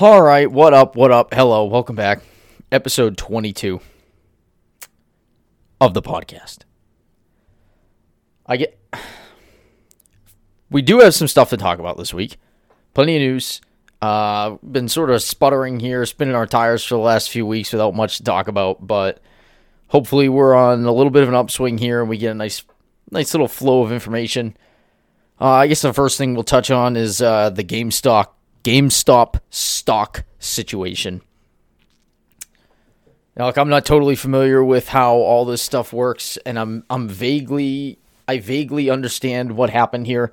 All right, what up? What up? Hello, welcome back. Episode 22 of the podcast. I get We do have some stuff to talk about this week. Plenty of news. Uh been sort of sputtering here, spinning our tires for the last few weeks without much to talk about, but hopefully we're on a little bit of an upswing here and we get a nice nice little flow of information. Uh, I guess the first thing we'll touch on is uh, the GameStop GameStop stock situation. Now, look, I'm not totally familiar with how all this stuff works, and I'm I'm vaguely I vaguely understand what happened here.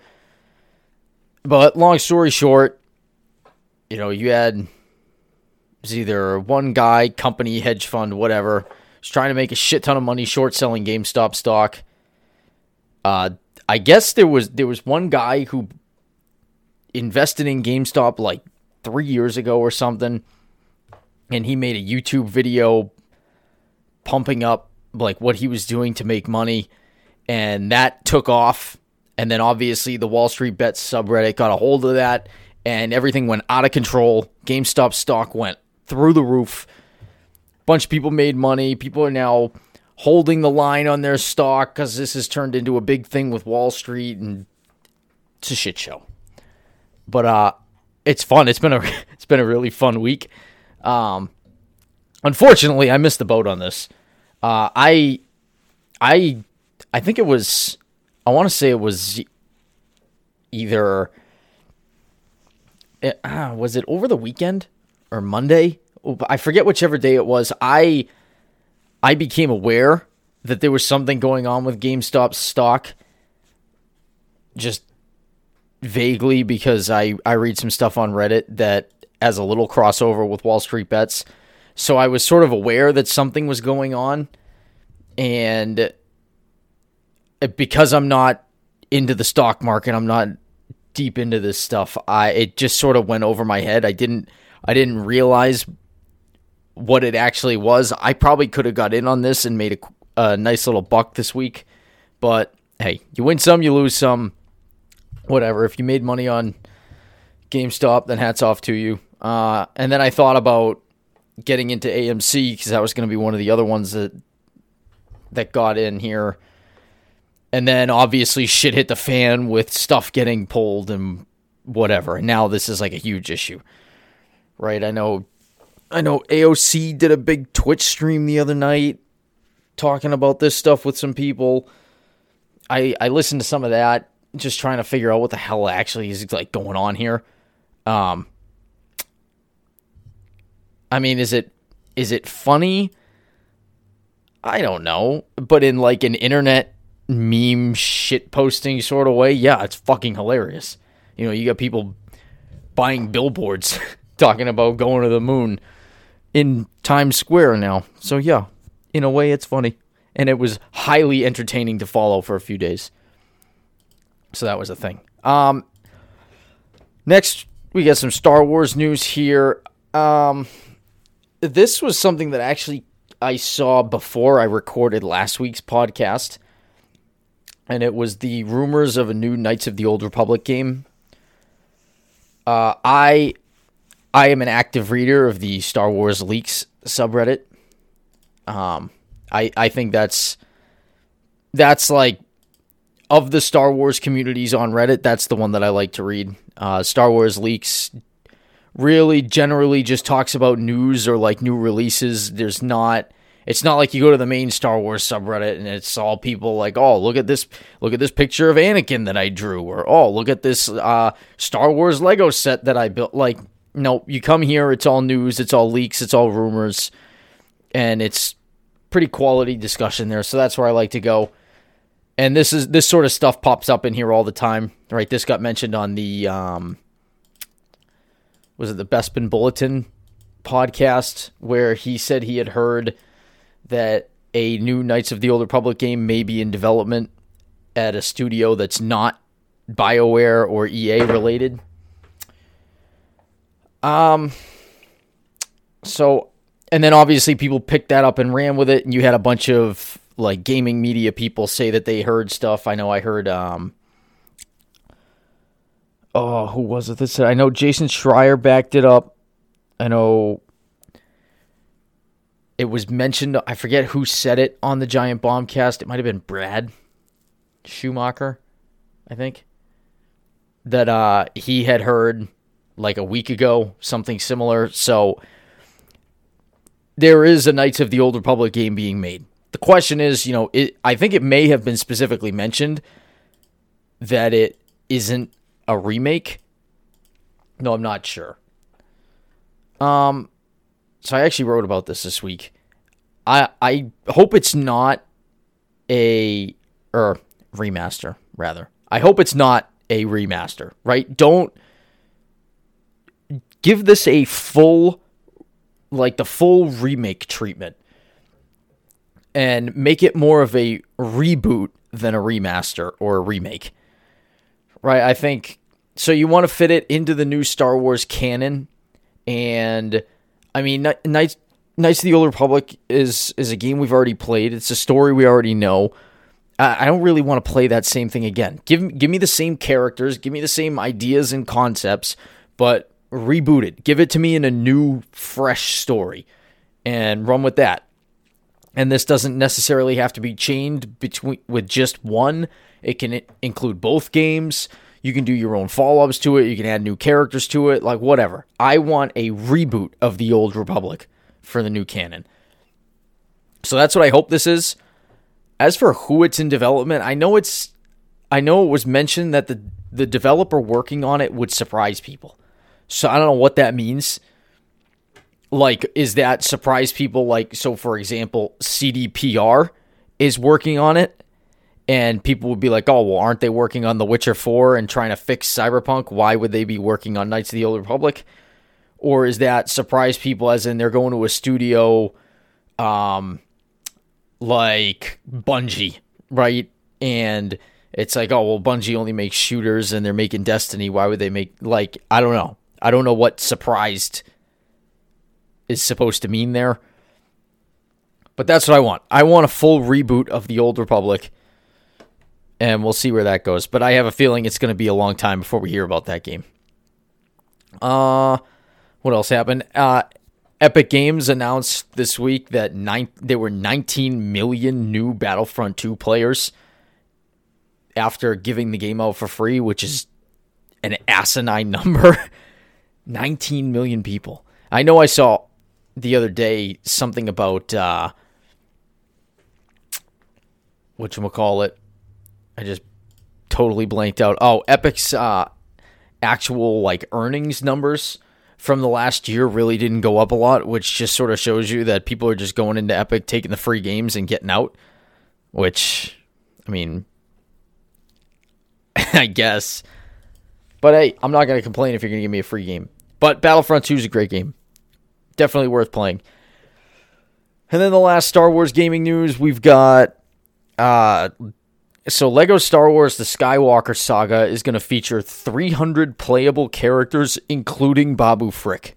But long story short, you know, you had it was either one guy, company, hedge fund, whatever, was trying to make a shit ton of money short selling GameStop stock. Uh, I guess there was there was one guy who invested in GameStop like three years ago or something, and he made a YouTube video pumping up like what he was doing to make money, and that took off. And then obviously the Wall Street Bets subreddit got a hold of that, and everything went out of control. GameStop stock went through the roof. Bunch of people made money. People are now holding the line on their stock because this has turned into a big thing with Wall Street, and it's a shit show but uh, it's fun. It's been a it's been a really fun week. Um, unfortunately, I missed the boat on this. Uh, I I I think it was I want to say it was either it, uh, was it over the weekend or Monday? I forget whichever day it was. I I became aware that there was something going on with GameStop stock just vaguely because I, I read some stuff on Reddit that has a little crossover with Wall Street bets. So I was sort of aware that something was going on. And uh, because I'm not into the stock market, I'm not deep into this stuff. I it just sort of went over my head. I didn't I didn't realize what it actually was. I probably could have got in on this and made a, a nice little buck this week. But hey, you win some, you lose some whatever. If you made money on GameStop, then hats off to you. Uh, and then I thought about getting into AMC because that was going to be one of the other ones that that got in here. And then obviously shit hit the fan with stuff getting pulled and whatever. And now this is like a huge issue. Right? I know I know AOC did a big Twitch stream the other night talking about this stuff with some people. I I listened to some of that just trying to figure out what the hell actually is like going on here. Um, I mean, is it is it funny? I don't know, but in like an internet meme shit posting sort of way, yeah, it's fucking hilarious. You know, you got people buying billboards talking about going to the moon in Times Square now. So yeah, in a way, it's funny, and it was highly entertaining to follow for a few days. So that was a thing. Um, next, we got some Star Wars news here. Um, this was something that actually I saw before I recorded last week's podcast, and it was the rumors of a new Knights of the Old Republic game. Uh, I I am an active reader of the Star Wars leaks subreddit. Um, I I think that's that's like of the Star Wars communities on Reddit, that's the one that I like to read. Uh, Star Wars leaks really generally just talks about news or like new releases. There's not it's not like you go to the main Star Wars subreddit and it's all people like, "Oh, look at this look at this picture of Anakin that I drew," or "Oh, look at this uh, Star Wars Lego set that I built." Like, no, you come here, it's all news, it's all leaks, it's all rumors, and it's pretty quality discussion there. So that's where I like to go and this is this sort of stuff pops up in here all the time, right? This got mentioned on the um, was it the Bespin Bulletin podcast where he said he had heard that a new Knights of the Old Republic game may be in development at a studio that's not BioWare or EA related. Um so and then obviously people picked that up and ran with it and you had a bunch of like gaming media people say that they heard stuff. I know I heard um Oh, who was it that said I know Jason Schreier backed it up I know it was mentioned, I forget who said it on the Giant Bombcast. It might have been Brad Shoemaker, I think. That uh, he had heard like a week ago, something similar. So there is a Knights of the Old Republic game being made. The question is, you know, it, I think it may have been specifically mentioned that it isn't a remake. No, I'm not sure. Um, so I actually wrote about this this week. I I hope it's not a or remaster rather. I hope it's not a remaster, right? Don't give this a full like the full remake treatment and make it more of a reboot than a remaster or a remake. Right? I think so you want to fit it into the new Star Wars canon and I mean Knights Knights of the Old Republic is is a game we've already played. It's a story we already know. I, I don't really want to play that same thing again. Give give me the same characters, give me the same ideas and concepts, but reboot it. Give it to me in a new, fresh story, and run with that. And this doesn't necessarily have to be chained between with just one. It can include both games. You can do your own follow ups to it. You can add new characters to it, like whatever. I want a reboot of the Old Republic for the new canon. So that's what I hope this is. As for who it's in development, I know it's I know it was mentioned that the the developer working on it would surprise people. So I don't know what that means. Like is that surprise people like so for example, CDPR is working on it and people would be like, "Oh, well, aren't they working on The Witcher 4 and trying to fix Cyberpunk? Why would they be working on Knights of the Old Republic?" Or is that surprise people as in they're going to a studio um like Bungie, right? And it's like, "Oh, well, Bungie only makes shooters and they're making Destiny. Why would they make like I don't know. I don't know what surprised is supposed to mean there." But that's what I want. I want a full reboot of the Old Republic and we'll see where that goes. But I have a feeling it's going to be a long time before we hear about that game. Uh, what else happened? Uh, Epic Games announced this week that nine, there were 19 million new Battlefront 2 players after giving the game out for free, which is an asinine number. 19 million people. I know I saw the other day something about uh, what you call it I just totally blanked out. Oh, Epic's uh, actual like earnings numbers from the last year really didn't go up a lot, which just sort of shows you that people are just going into Epic, taking the free games and getting out. Which, I mean, I guess. But hey, I'm not going to complain if you're going to give me a free game. But Battlefront 2 is a great game. Definitely worth playing. And then the last Star Wars gaming news, we've got uh, so, Lego Star Wars The Skywalker Saga is going to feature 300 playable characters, including Babu Frick.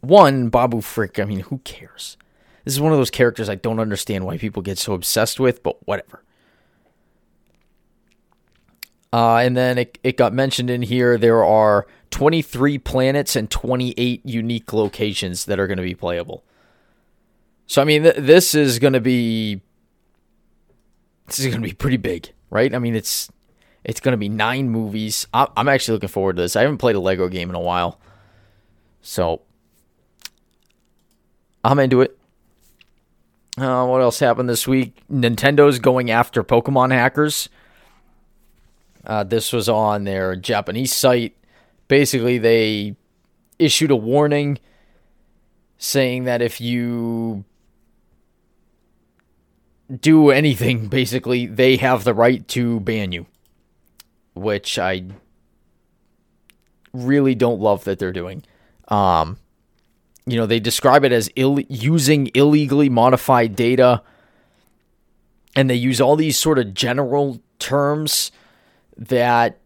One, Babu Frick, I mean, who cares? This is one of those characters I don't understand why people get so obsessed with, but whatever. Uh, and then it, it got mentioned in here there are 23 planets and 28 unique locations that are going to be playable. So, I mean, th- this is going to be this is going to be pretty big, right? I mean, it's it's going to be nine movies. I'm actually looking forward to this. I haven't played a Lego game in a while, so I'm into it. Uh, what else happened this week? Nintendo's going after Pokemon hackers. Uh, this was on their Japanese site. Basically, they issued a warning saying that if you do anything, basically, they have the right to ban you. Which I really don't love that they're doing. Um, you know, they describe it as Ill- using illegally modified data, and they use all these sort of general terms that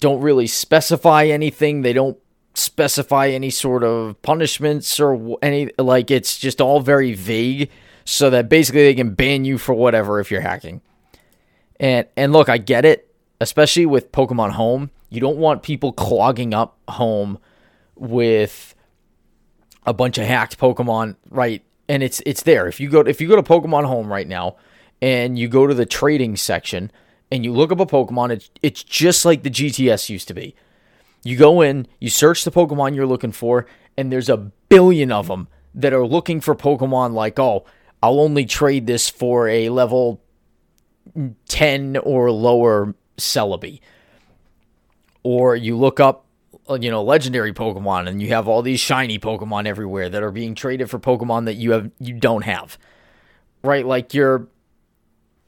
don't really specify anything. They don't specify any sort of punishments or any, like, it's just all very vague so that basically they can ban you for whatever if you're hacking. And and look, I get it, especially with Pokemon Home. You don't want people clogging up Home with a bunch of hacked Pokemon, right? And it's it's there. If you go if you go to Pokemon Home right now and you go to the trading section and you look up a Pokemon, it's it's just like the GTS used to be. You go in, you search the Pokemon you're looking for, and there's a billion of them that are looking for Pokemon like, oh, I'll only trade this for a level 10 or lower Celebi. Or you look up, you know, legendary Pokemon and you have all these shiny Pokemon everywhere that are being traded for Pokemon that you have you don't have. Right? Like you're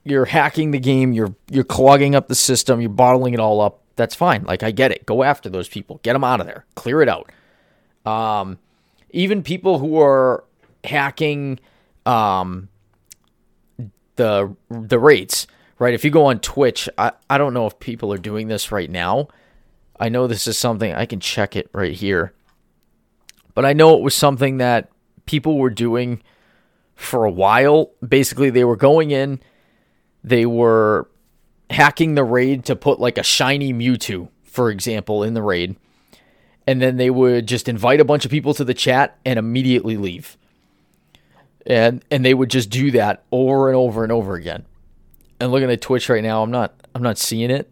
you're hacking the game, you're you're clogging up the system, you're bottling it all up. That's fine. Like I get it. Go after those people. Get them out of there. Clear it out. Um even people who are hacking um the the rates, right? If you go on Twitch, I, I don't know if people are doing this right now. I know this is something I can check it right here. But I know it was something that people were doing for a while. Basically, they were going in, they were hacking the raid to put like a shiny Mewtwo, for example, in the raid. And then they would just invite a bunch of people to the chat and immediately leave and and they would just do that over and over and over again. And looking at Twitch right now, I'm not I'm not seeing it.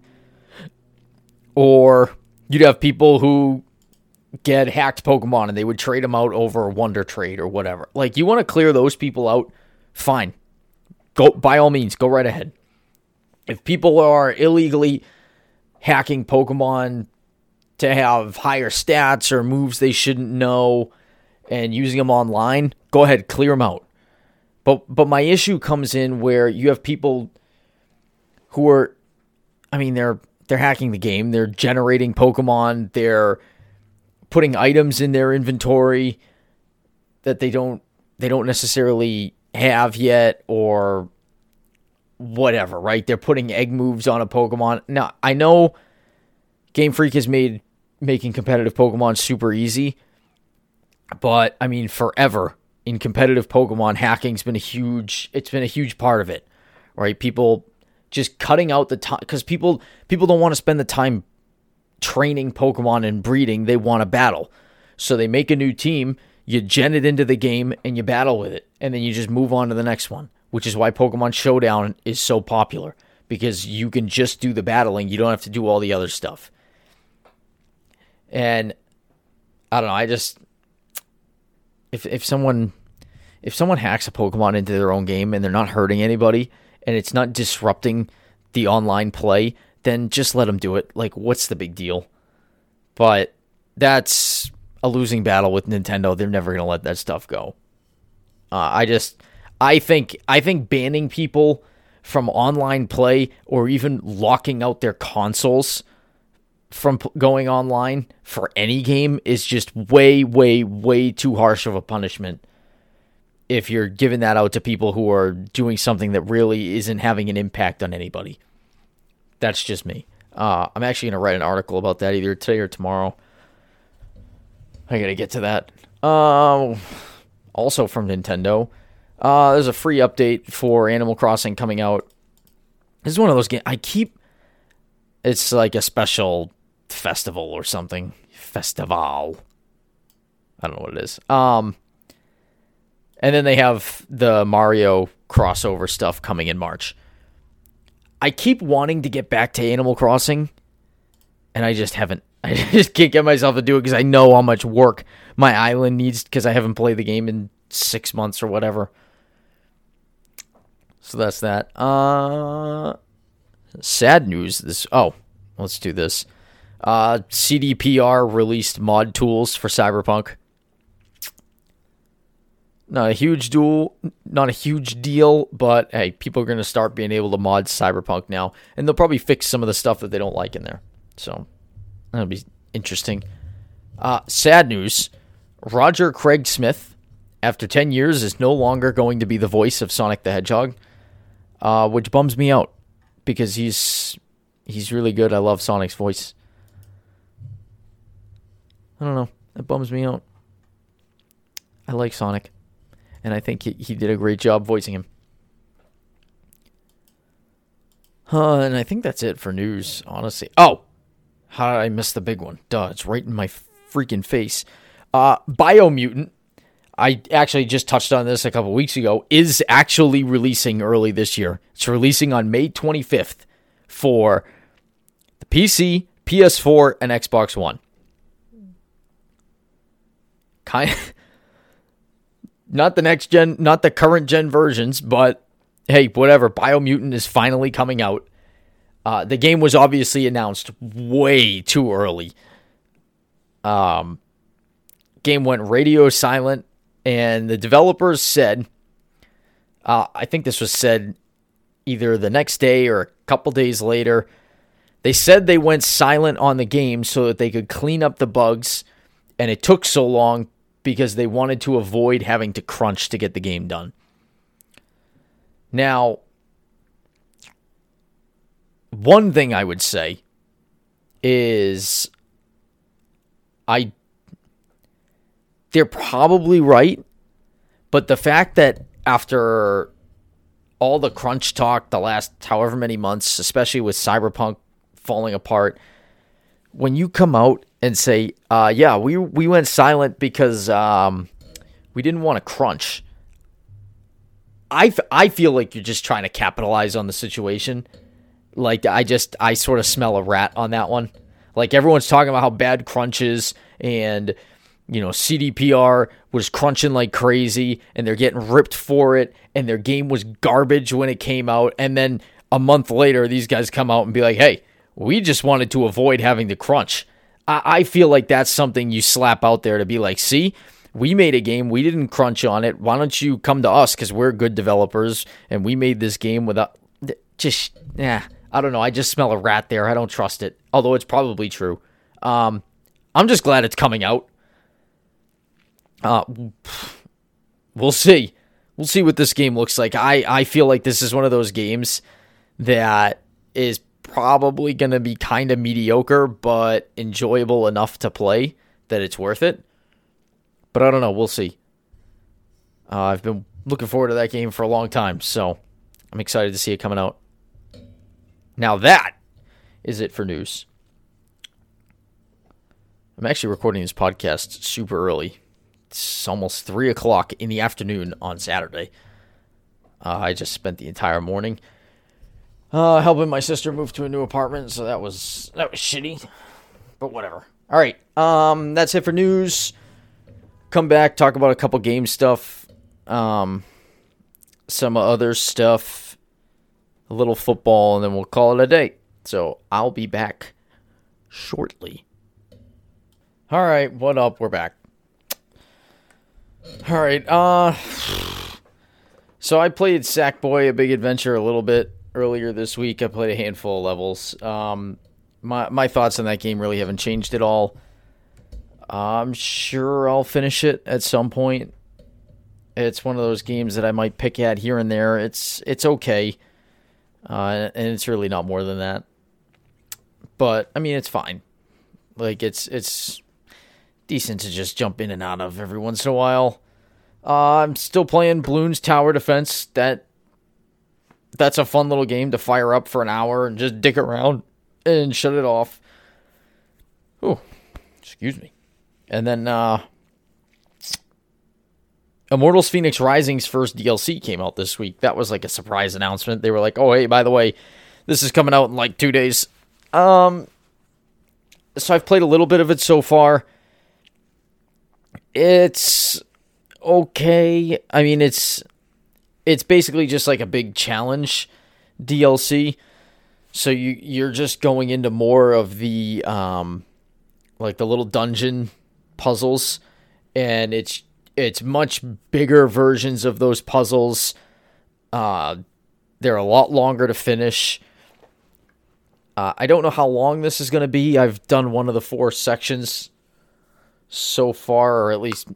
Or you'd have people who get hacked Pokemon and they would trade them out over a Wonder Trade or whatever. Like you want to clear those people out, fine. Go by all means, go right ahead. If people are illegally hacking Pokemon to have higher stats or moves they shouldn't know and using them online, go ahead, clear them out. But but my issue comes in where you have people who are I mean they're they're hacking the game, they're generating Pokemon, they're putting items in their inventory that they don't they don't necessarily have yet or whatever, right? They're putting egg moves on a Pokemon. Now, I know Game Freak has made making competitive Pokemon super easy, but I mean forever in competitive Pokemon, hacking's been a huge it's been a huge part of it. Right? People just cutting out the time cuz people people don't want to spend the time training Pokemon and breeding, they want to battle. So they make a new team, you gen it into the game and you battle with it and then you just move on to the next one, which is why Pokemon Showdown is so popular because you can just do the battling, you don't have to do all the other stuff. And I don't know, I just if if someone if someone hacks a Pokemon into their own game and they're not hurting anybody and it's not disrupting the online play, then just let them do it. Like, what's the big deal? But that's a losing battle with Nintendo. They're never gonna let that stuff go. Uh, I just, I think, I think banning people from online play or even locking out their consoles from p- going online for any game is just way, way, way too harsh of a punishment. If you're giving that out to people who are doing something that really isn't having an impact on anybody, that's just me. Uh, I'm actually going to write an article about that either today or tomorrow. I got to get to that. Uh, also from Nintendo, uh, there's a free update for Animal Crossing coming out. This is one of those games I keep. It's like a special festival or something. Festival. I don't know what it is. Um, and then they have the Mario crossover stuff coming in March. I keep wanting to get back to Animal Crossing, and I just haven't. I just can't get myself to do it because I know how much work my island needs because I haven't played the game in six months or whatever. So that's that. Uh, sad news. This. Oh, let's do this. Uh, CDPR released mod tools for Cyberpunk. Not a huge duel, not a huge deal, but hey, people are going to start being able to mod Cyberpunk now, and they'll probably fix some of the stuff that they don't like in there. So that'll be interesting. Uh, sad news: Roger Craig Smith, after ten years, is no longer going to be the voice of Sonic the Hedgehog, uh, which bums me out because he's he's really good. I love Sonic's voice. I don't know. It bums me out. I like Sonic, and I think he, he did a great job voicing him. Uh, and I think that's it for news, honestly. Oh, how did I miss the big one? Duh, it's right in my freaking face. Uh, Biomutant, I actually just touched on this a couple weeks ago, is actually releasing early this year. It's releasing on May 25th for the PC, PS4, and Xbox One. Kind of, not the next gen, not the current gen versions, but hey, whatever. Biomutant is finally coming out. Uh, the game was obviously announced way too early. Um, game went radio silent, and the developers said, uh, I think this was said either the next day or a couple days later. They said they went silent on the game so that they could clean up the bugs, and it took so long because they wanted to avoid having to crunch to get the game done. Now, one thing I would say is I they're probably right, but the fact that after all the crunch talk the last however many months, especially with Cyberpunk falling apart, when you come out and say, uh, "Yeah, we we went silent because um, we didn't want to crunch," I, f- I feel like you're just trying to capitalize on the situation. Like I just I sort of smell a rat on that one. Like everyone's talking about how bad crunch is and you know CDPR was crunching like crazy and they're getting ripped for it and their game was garbage when it came out and then a month later these guys come out and be like, "Hey, we just wanted to avoid having the crunch." I, I feel like that's something you slap out there to be like, "See, we made a game. We didn't crunch on it. Why don't you come to us? Because we're good developers and we made this game without just yeah. I don't know. I just smell a rat there. I don't trust it. Although it's probably true. Um, I'm just glad it's coming out. Uh, we'll see. We'll see what this game looks like. I, I feel like this is one of those games that is probably going to be kind of mediocre, but enjoyable enough to play that it's worth it. But I don't know. We'll see. Uh, I've been looking forward to that game for a long time, so I'm excited to see it coming out. Now that is it for news. I'm actually recording this podcast super early. It's almost three o'clock in the afternoon on Saturday. Uh, I just spent the entire morning uh, helping my sister move to a new apartment, so that was that was shitty. But whatever. All right, um, that's it for news. Come back, talk about a couple game stuff, um, some other stuff, a little football, and then we'll call it a day. So I'll be back shortly. All right, what up? We're back. All right. Uh So I played Sackboy a big adventure a little bit earlier this week. I played a handful of levels. Um my my thoughts on that game really haven't changed at all. I'm sure I'll finish it at some point. It's one of those games that I might pick at here and there. It's it's okay. Uh, and it's really not more than that. But I mean, it's fine. Like it's it's decent to just jump in and out of every once in a while. Uh, I'm still playing Bloons Tower Defense. That that's a fun little game to fire up for an hour and just dick around and shut it off. Oh, excuse me. And then uh Immortals Fenyx Rising's first DLC came out this week. That was like a surprise announcement. They were like, "Oh, hey, by the way, this is coming out in like 2 days." Um so I've played a little bit of it so far. It's okay. I mean, it's it's basically just like a big challenge DLC. So you you're just going into more of the um like the little dungeon puzzles and it's it's much bigger versions of those puzzles. Uh they're a lot longer to finish. Uh, I don't know how long this is going to be. I've done one of the four sections so far, or at least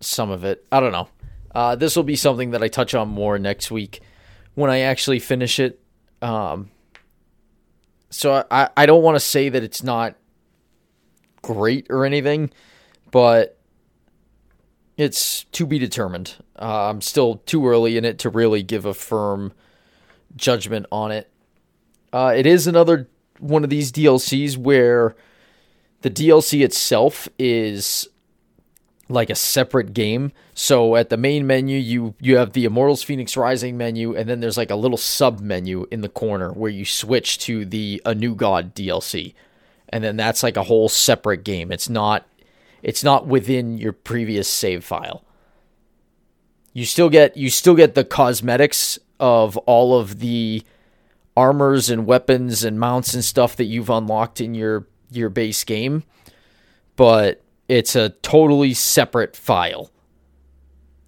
some of it. I don't know. Uh, this will be something that I touch on more next week when I actually finish it. Um, so I, I don't want to say that it's not great or anything, but it's to be determined. Uh, I'm still too early in it to really give a firm judgment on it. Uh, it is another one of these DLCs where the DLC itself is like a separate game. So at the main menu, you you have the Immortals Fenyx Rising menu, and then there's like a little sub menu in the corner where you switch to the A New God DLC, and then that's like a whole separate game. It's not it's not within your previous save file. You still get you still get the cosmetics of all of the armors and weapons and mounts and stuff that you've unlocked in your your base game, but it's a totally separate file.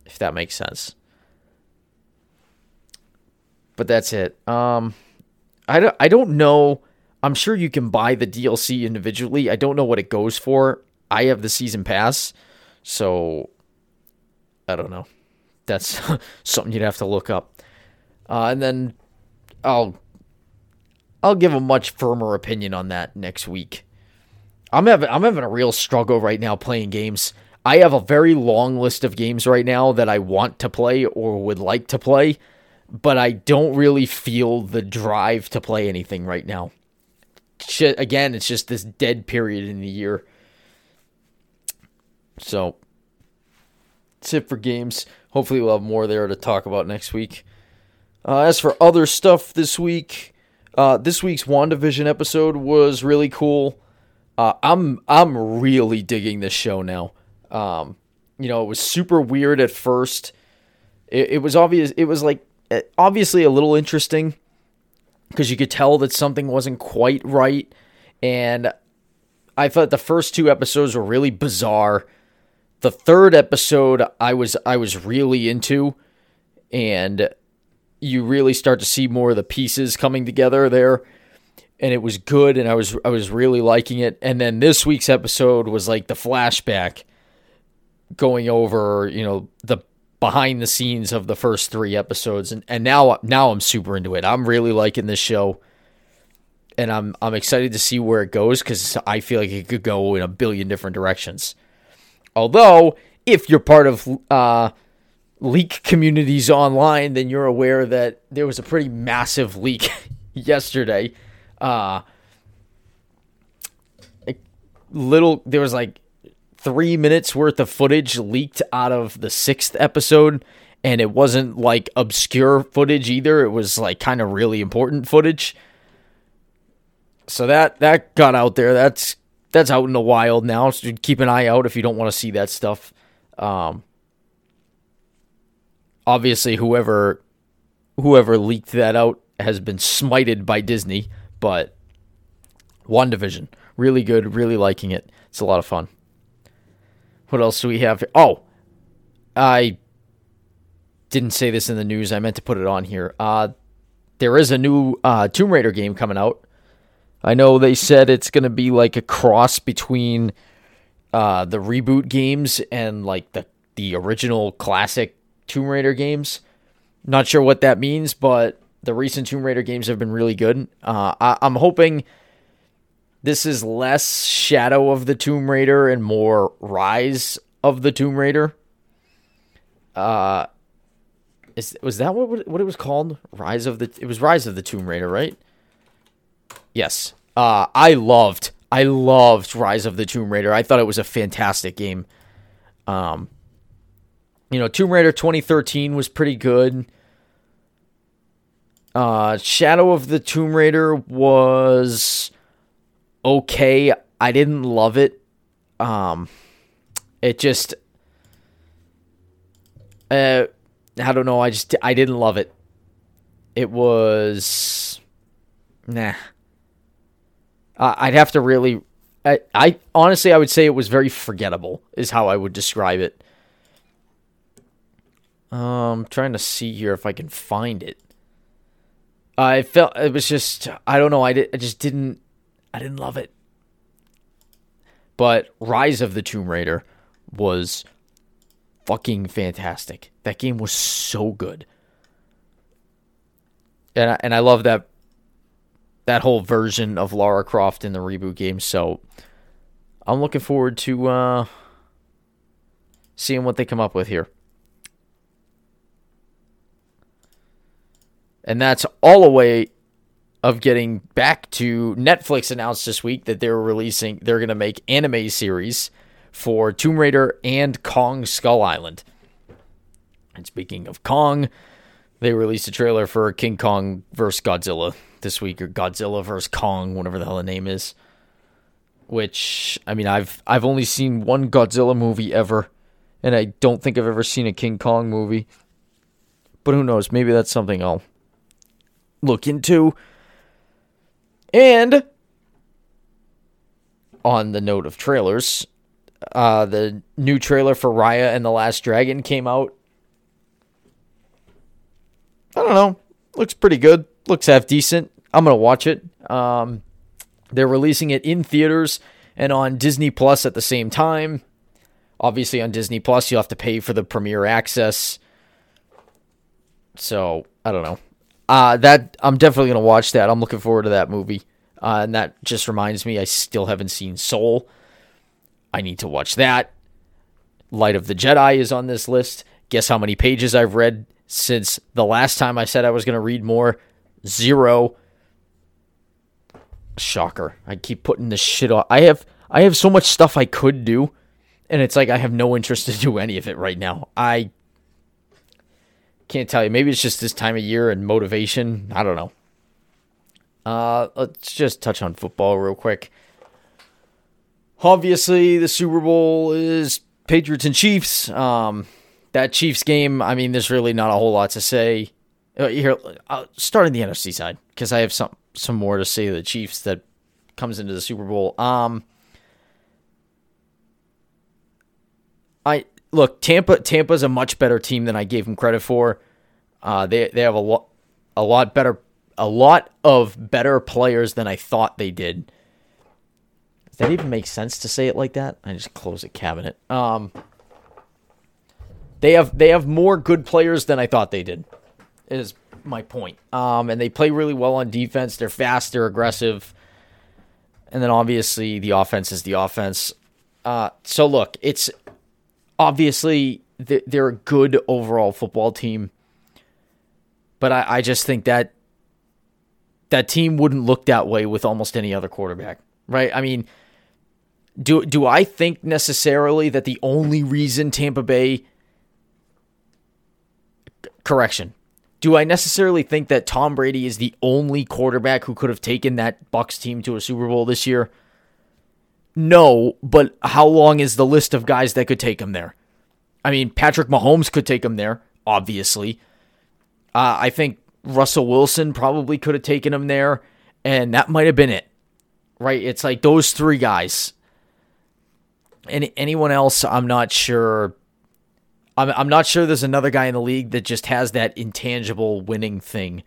If that makes sense. But that's it. Um I don't I don't know. I'm sure you can buy the DLC individually. I don't know what it goes for. I have the season pass, so I don't know. That's something you'd have to look up. Uh, and then I'll I'll give a much firmer opinion on that next week. I'm having I'm having a real struggle right now playing games. I have a very long list of games right now that I want to play or would like to play, but I don't really feel the drive to play anything right now. Again, it's just this dead period in the year. So, that's it for games. Hopefully, we'll have more there to talk about next week. Uh, as for other stuff this week, uh, this week's WandaVision episode was really cool. Uh, I'm I'm really digging this show now. Um, you know, it was super weird at first. It, it was obvious. It was like eh, obviously a little interesting because you could tell that something wasn't quite right, and I thought the first two episodes were really bizarre. The third episode, I was I was really into, and you really start to see more of the pieces coming together there and it was good and I was I was really liking it. And then this week's episode was like the flashback going over, you know, the behind the scenes of the first 3 episodes and and now now I'm super into it. I'm really liking this show. And I'm I'm excited to see where it goes cuz I feel like it could go in a billion different directions. Although if you're part of uh leak communities online, then you're aware that there was a pretty massive leak yesterday. Uh little there was like three minutes worth of footage leaked out of the sixth episode and it wasn't like obscure footage either. It was like kind of really important footage. So that that got out there. That's that's out in the wild now so keep an eye out if you don't want to see that stuff um obviously whoever whoever leaked that out has been smited by disney but WandaVision, really good, really liking it. It's a lot of fun. What else do we have? Oh, I didn't say this in the news. I meant to put it on here. Uh, there is a new uh, Tomb Raider game coming out. I know they said it's going to be like a cross between uh, the reboot games and like the the original classic Tomb Raider games. Not sure what that means, but the recent Tomb Raider games have been really good. Uh, I, I'm hoping this is less Shadow of the Tomb Raider and more Rise of the Tomb Raider. Uh, is was that what what it was called? Rise of the it was Rise of the Tomb Raider, right? Yes. Uh, I loved I loved Rise of the Tomb Raider. I thought it was a fantastic game. Um, you know, Tomb Raider 2013 was pretty good. Uh, Shadow of the Tomb Raider was okay. I didn't love it. Um, it just, uh, I don't know. I just I didn't love it. It was, nah. Uh, I'd have to really. I, I honestly I would say it was very forgettable. Is how I would describe it. Um, trying to see here if I can find it. I felt it was just I don't know I, I just didn't I didn't love it. But Rise of the Tomb Raider was fucking fantastic. That game was so good. And I, and I love that that whole version of Lara Croft in the reboot game. So I'm looking forward to uh, seeing what they come up with here. And that's all a way of getting back to Netflix announced this week that they're releasing they're going to make anime series for Tomb Raider and Kong Skull Island. And speaking of Kong, they released a trailer for King Kong vs Godzilla this week or Godzilla vs Kong, whatever the hell the name is. Which I mean, I've I've only seen one Godzilla movie ever, and I don't think I've ever seen a King Kong movie. But who knows? Maybe that's something I'll look into. And on the note of trailers, uh, the new trailer for Raya and the Last Dragon came out. I don't know. Looks pretty good. Looks half decent. I'm gonna watch it. Um, they're releasing it in theaters and on Disney Plus at the same time. Obviously, on Disney Plus, you'll have to pay for the premiere access. So I don't know. Uh, that I'm definitely gonna watch that. I'm looking forward to that movie. Uh, and that just reminds me, I still haven't seen Soul. I need to watch that. Light of the Jedi is on this list. Guess how many pages I've read since the last time I said I was going to read more? Zero. Shocker. I keep putting this shit off. I have I have so much stuff I could do, and it's like I have no interest to do any of it right now. I can't tell you. Maybe it's just this time of year and motivation. I don't know. Uh, let's just touch on football real quick. Obviously, the Super Bowl is Patriots and Chiefs. Um, that Chiefs game, I mean, there's really not a whole lot to say. Uh, here, I'll start on the NFC side because I have some some more to say to the Chiefs that comes into the Super Bowl. Um, I look Tampa. Tampa's a much better team than I gave them credit for. Uh, they they have a lot a lot better a lot of better players than I thought they did. Does that even make sense to say it like that? I just close a cabinet. Um, they have they have more good players than I thought they did. Is my point. Um, and they play really well on defense. They're fast. They're aggressive. And then obviously the offense is the offense. Uh, so look, it's obviously they're a good overall football team, but I, I just think that that team wouldn't look that way with almost any other quarterback, right? I mean, do do I think necessarily that the only reason Tampa Bay correction do I necessarily think that Tom Brady is the only quarterback who could have taken that Bucs team to a Super Bowl this year? No, but how long is the list of guys that could take him there? I mean, Patrick Mahomes could take him there, obviously. Uh, I think Russell Wilson probably could have taken him there, and that might have been it. Right? It's like those three guys. And anyone else, I'm not sure. I'm, I'm not sure there's another guy in the league that just has that intangible winning thing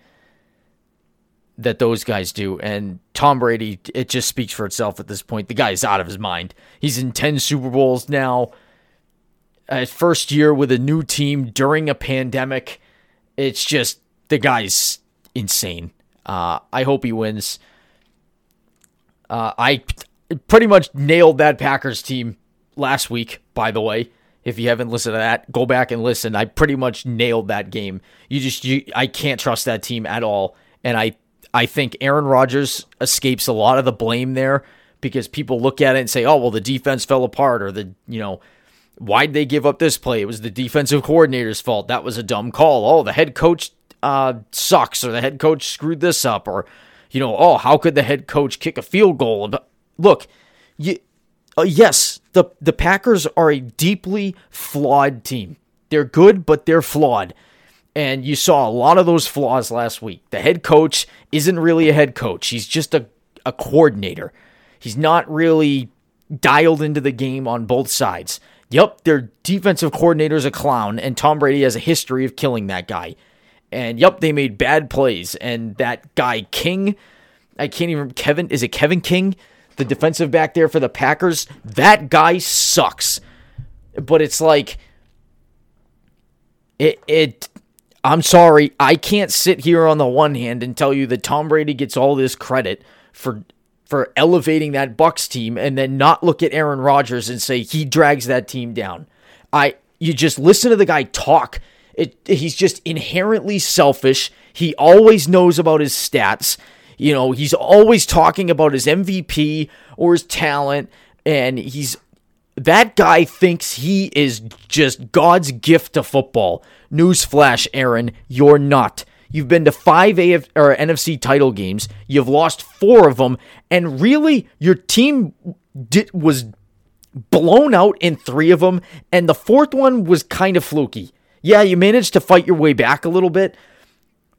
that those guys do. And Tom Brady, it just speaks for itself at this point. The guy's out of his mind. He's in 10 Super Bowls now. His first year with a new team during a pandemic. It's just the guy's insane. Uh, I hope he wins. Uh, I pretty much nailed that Packers team last week, by the way. If you haven't listened to that, go back and listen. I pretty much nailed that game. You just you I can't trust that team at all. And I I think Aaron Rodgers escapes a lot of the blame there because people look at it and say, "Oh, well the defense fell apart or the, you know, why'd they give up this play? It was the defensive coordinator's fault. That was a dumb call. Oh, the head coach uh, sucks or the head coach screwed this up or you know, oh, how could the head coach kick a field goal? Look, you, uh, yes, the the Packers are a deeply flawed team. They're good, but they're flawed. And you saw a lot of those flaws last week. The head coach isn't really a head coach. He's just a, a coordinator. He's not really dialed into the game on both sides. Yep, their defensive coordinator is a clown, and Tom Brady has a history of killing that guy. And yep, they made bad plays. And that guy King, I can't even Kevin, is it Kevin King? The defensive back there for the Packers, that guy sucks. But it's like it it I'm sorry, I can't sit here on the one hand and tell you that Tom Brady gets all this credit for for elevating that Bucs team and then not look at Aaron Rodgers and say he drags that team down. I you just listen to the guy talk. It, he's just inherently selfish. He always knows about his stats You know, he's always talking about his MVP or his talent, and he's that guy thinks he is just God's gift to football. Newsflash, Aaron, you're not. You've been to five AF or NFC title games. You've lost four of them, and really, your team did, was blown out in three of them, and the fourth one was kind of fluky. Yeah, you managed to fight your way back a little bit,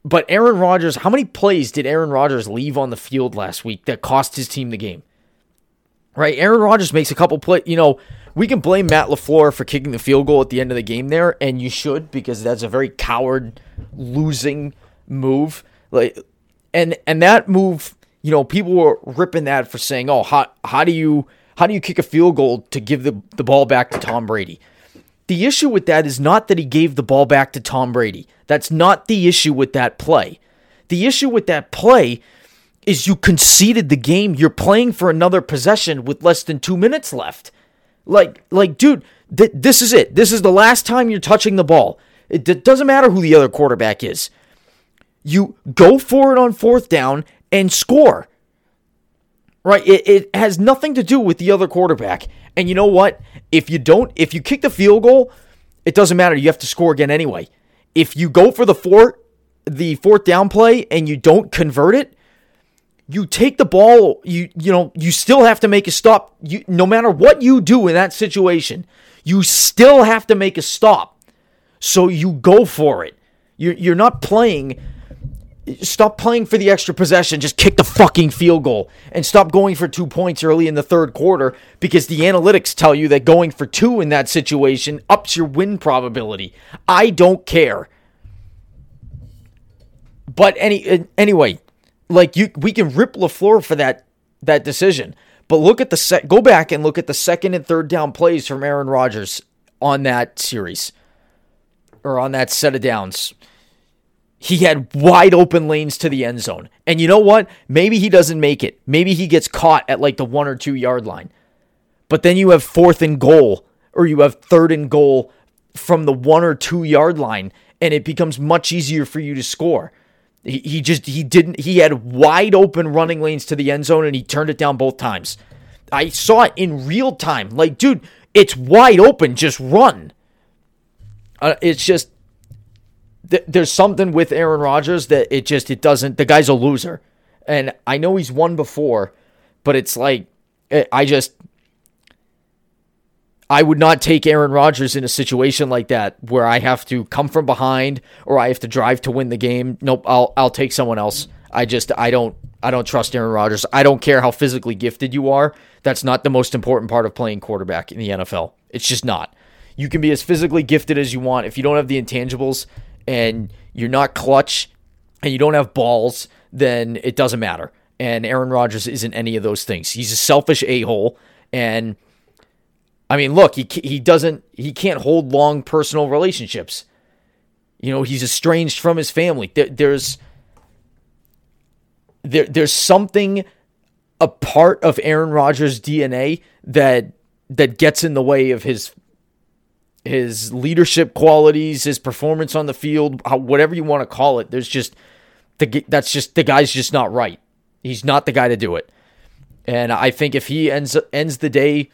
but Aaron Rodgers, how many plays did Aaron Rodgers leave on the field last week that cost his team the game? Right, Aaron Rodgers makes a couple play. You know, we can blame Matt LaFleur for kicking the field goal at the end of the game there, and you should because that's a very coward losing move. Like, and and that move, you know, people were ripping that for saying, "Oh, how how do you how do you kick a field goal to give the the ball back to Tom Brady?" The issue with that is not that he gave the ball back to Tom Brady. That's not the issue with that play. The issue with that play is you conceded the game. You're playing for another possession with less than two minutes left. Like, like, dude, th- this is it. This is the last time you're touching the ball. It, it doesn't matter who the other quarterback is. You go for it on fourth down and score. Right? It, it has nothing to do with the other quarterback. And you know what? If you don't, if you kick the field goal, it doesn't matter. You have to score again anyway. If you go for the fourth, the fourth down play and you don't convert it, you take the ball, you you know, you still have to make a stop. You no matter what you do in that situation, you still have to make a stop. So you go for it. You're you're not playing stop playing for the extra possession. Just kick the fucking field goal and stop going for two points early in the third quarter because the analytics tell you that going for two in that situation ups your win probability. I don't care. But any anyway, like you we can rip LaFleur for that that decision. But look at the set go back and look at the second and third down plays from Aaron Rodgers on that series or on that set of downs. He had wide open lanes to the end zone. And you know what? Maybe he doesn't make it. Maybe he gets caught at like the 1 or 2 yard line. But then you have fourth and goal or you have third and goal from the 1 or 2 yard line and it becomes much easier for you to score. He, he just he didn't he had wide open running lanes to the end zone and he turned it down both times. I saw it in real time. Like, dude, it's wide open. Just run. Uh, it's just th- there's something with Aaron Rodgers that it just it doesn't. The guy's a loser, and I know he's won before, but it's like eh, I just I would not take Aaron Rodgers in a situation like that where I have to come from behind or I have to drive to win the game. Nope, I'll I'll take someone else. I just I don't I don't trust Aaron Rodgers. I don't care how physically gifted you are. That's not the most important part of playing quarterback in the NFL. It's just not. You can be as physically gifted as you want if you don't have the intangibles and you're not clutch and you don't have balls, then it doesn't matter. And Aaron Rodgers isn't any of those things. He's a selfish a-hole and I mean, look, he he doesn't he can't hold long personal relationships. You know, he's estranged from his family. There, there's there there's something a part of Aaron Rodgers' DNA that that gets in the way of his his leadership qualities, his performance on the field, whatever you want to call it. There's just the that's just the guy's just not right. He's not the guy to do it. And I think if he ends ends the day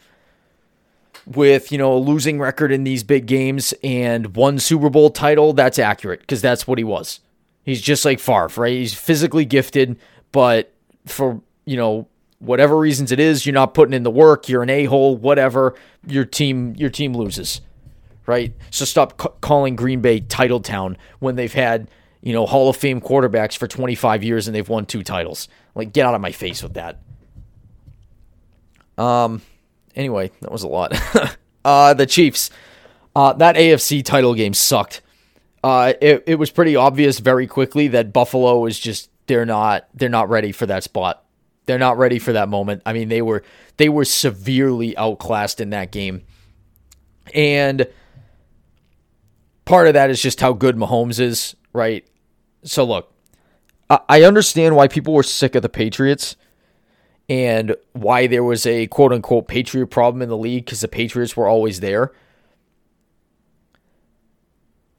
with you know a losing record in these big games and one Super Bowl title, that's accurate because that's what he was. He's just like Favre, right? He's physically gifted, but for you know whatever reasons it is, you're not putting in the work. You're an a hole, whatever. Your team, your team loses, right? So stop c- calling Green Bay title town when they've had you know Hall of Fame quarterbacks for 25 years and they've won two titles. Like, get out of my face with that. Um anyway, that was a lot. uh, the Chiefs. Uh, that AFC title game sucked. Uh, it, it was pretty obvious very quickly that Buffalo is just they're not they're not ready for that spot. They're not ready for that moment. I mean, they were they were severely outclassed in that game. And part of that is just how good Mahomes is, right? So look, I understand why people were sick of the Patriots and why there was a quote unquote Patriot problem in the league because the Patriots were always there.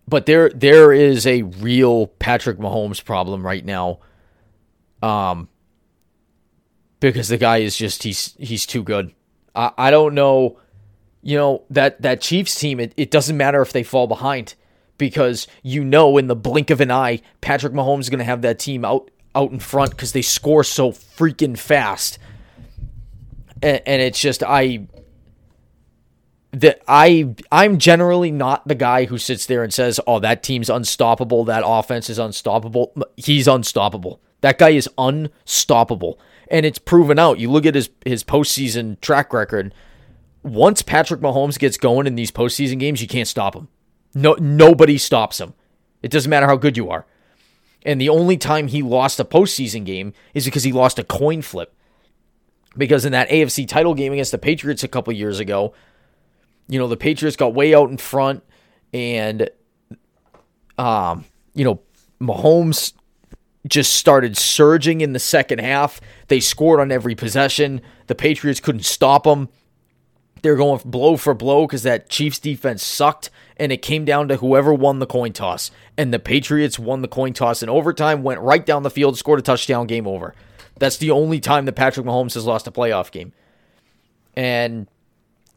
But there there is a real Patrick Mahomes problem right now. Um, because the guy is just he's he's too good. I, I don't know, you know that that Chiefs team. It, it doesn't matter if they fall behind because you know in the blink of an eye, Patrick Mahomes is going to have that team out out in front because they score so freaking fast. And, and it's just I that I I'm generally not the guy who sits there and says, "Oh, that team's unstoppable. That offense is unstoppable." He's unstoppable. That guy is unstoppable, and it's proven out. You look at his his postseason track record. Once Patrick Mahomes gets going in these postseason games, you can't stop him. No, nobody stops him. It doesn't matter how good you are. And the only time he lost a postseason game is because he lost a coin flip. Because in that AFC title game against the Patriots a couple years ago, you know, the Patriots got way out in front and um, you know, Mahomes just started surging in the second half. They scored on every possession. The Patriots couldn't stop them. They're going blow for blow because that Chiefs defense sucked, and it came down to whoever won the coin toss. And the Patriots won the coin toss in overtime, went right down the field, scored a touchdown, game over. That's the only time that Patrick Mahomes has lost a playoff game. And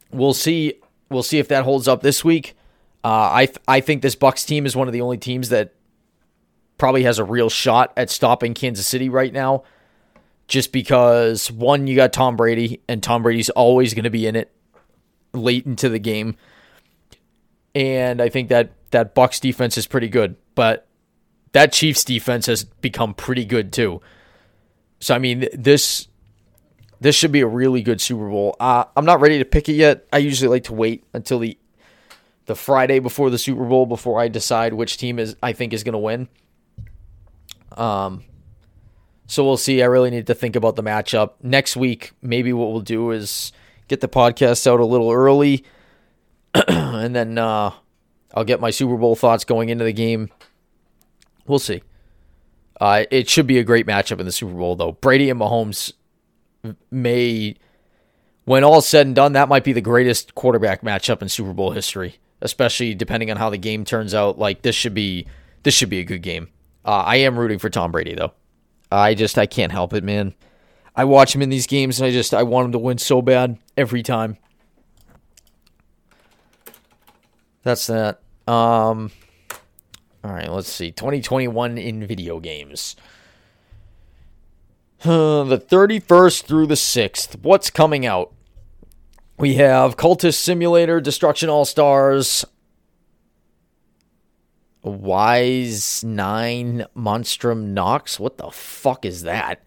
we'll see we'll see if that holds up this week. Uh, I th- I think this Bucs team is one of the only teams that probably has a real shot at stopping Kansas City right now. Just because one, you got Tom Brady, and Tom Brady's always going to be in it late into the game, and I think that that Bucs defense is pretty good, but that Chiefs defense has become pretty good too. So I mean, this this should be a really good Super Bowl. Uh, I'm not ready to pick it yet. I usually like to wait until the the Friday before the Super Bowl before I decide which team is I think is going to win. Um, so we'll see. I really need to think about the matchup next week. Maybe what we'll do is get the podcast out a little early, and then uh, I'll get my Super Bowl thoughts going into the game. We'll see. Uh, it should be a great matchup in the Super Bowl, though. Brady and Mahomes may, when all said and done, that might be the greatest quarterback matchup in Super Bowl history. Especially depending on how the game turns out. Like this should be this should be a good game. Uh, I am rooting for Tom Brady though. I just I can't help it, man. I watch him in these games and I just I want him to win so bad every time. That's that. Um all right, let's see. 2021 in video games. the 31st through the 6th. What's coming out? We have Cultist Simulator, Destruction All Stars, Ys 9 Monstrum Nox. What the fuck is that?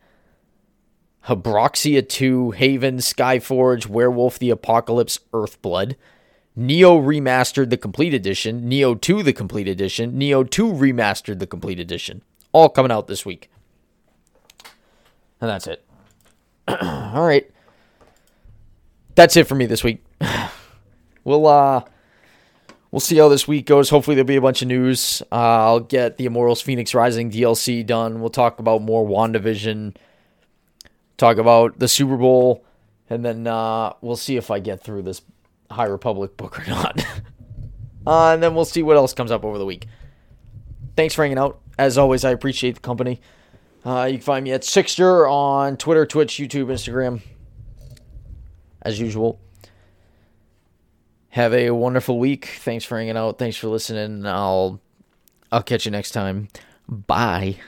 Habroxia 2, Haven, Skyforge, Werewolf the Apocalypse, Earthblood. Nioh Remastered the Complete Edition, Nioh 2 the Complete Edition, Nioh 2 Remastered the Complete Edition. All coming out this week. And that's it. All right. That's it for me this week. we'll uh we'll see how this week goes. Hopefully there'll be a bunch of news. Uh, I'll get the Immortals Fenyx Rising DLC done. We'll talk about more WandaVision. Talk about the Super Bowl. And then uh, we'll see if I get through this High Republic book or not. uh, and then we'll see what else comes up over the week. Thanks for hanging out. As always, I appreciate the company. Uh, you can find me at Sixter on Twitter, Twitch, YouTube, Instagram. As usual. Have a wonderful week. Thanks for hanging out. Thanks for listening. I'll I'll catch you next time. Bye.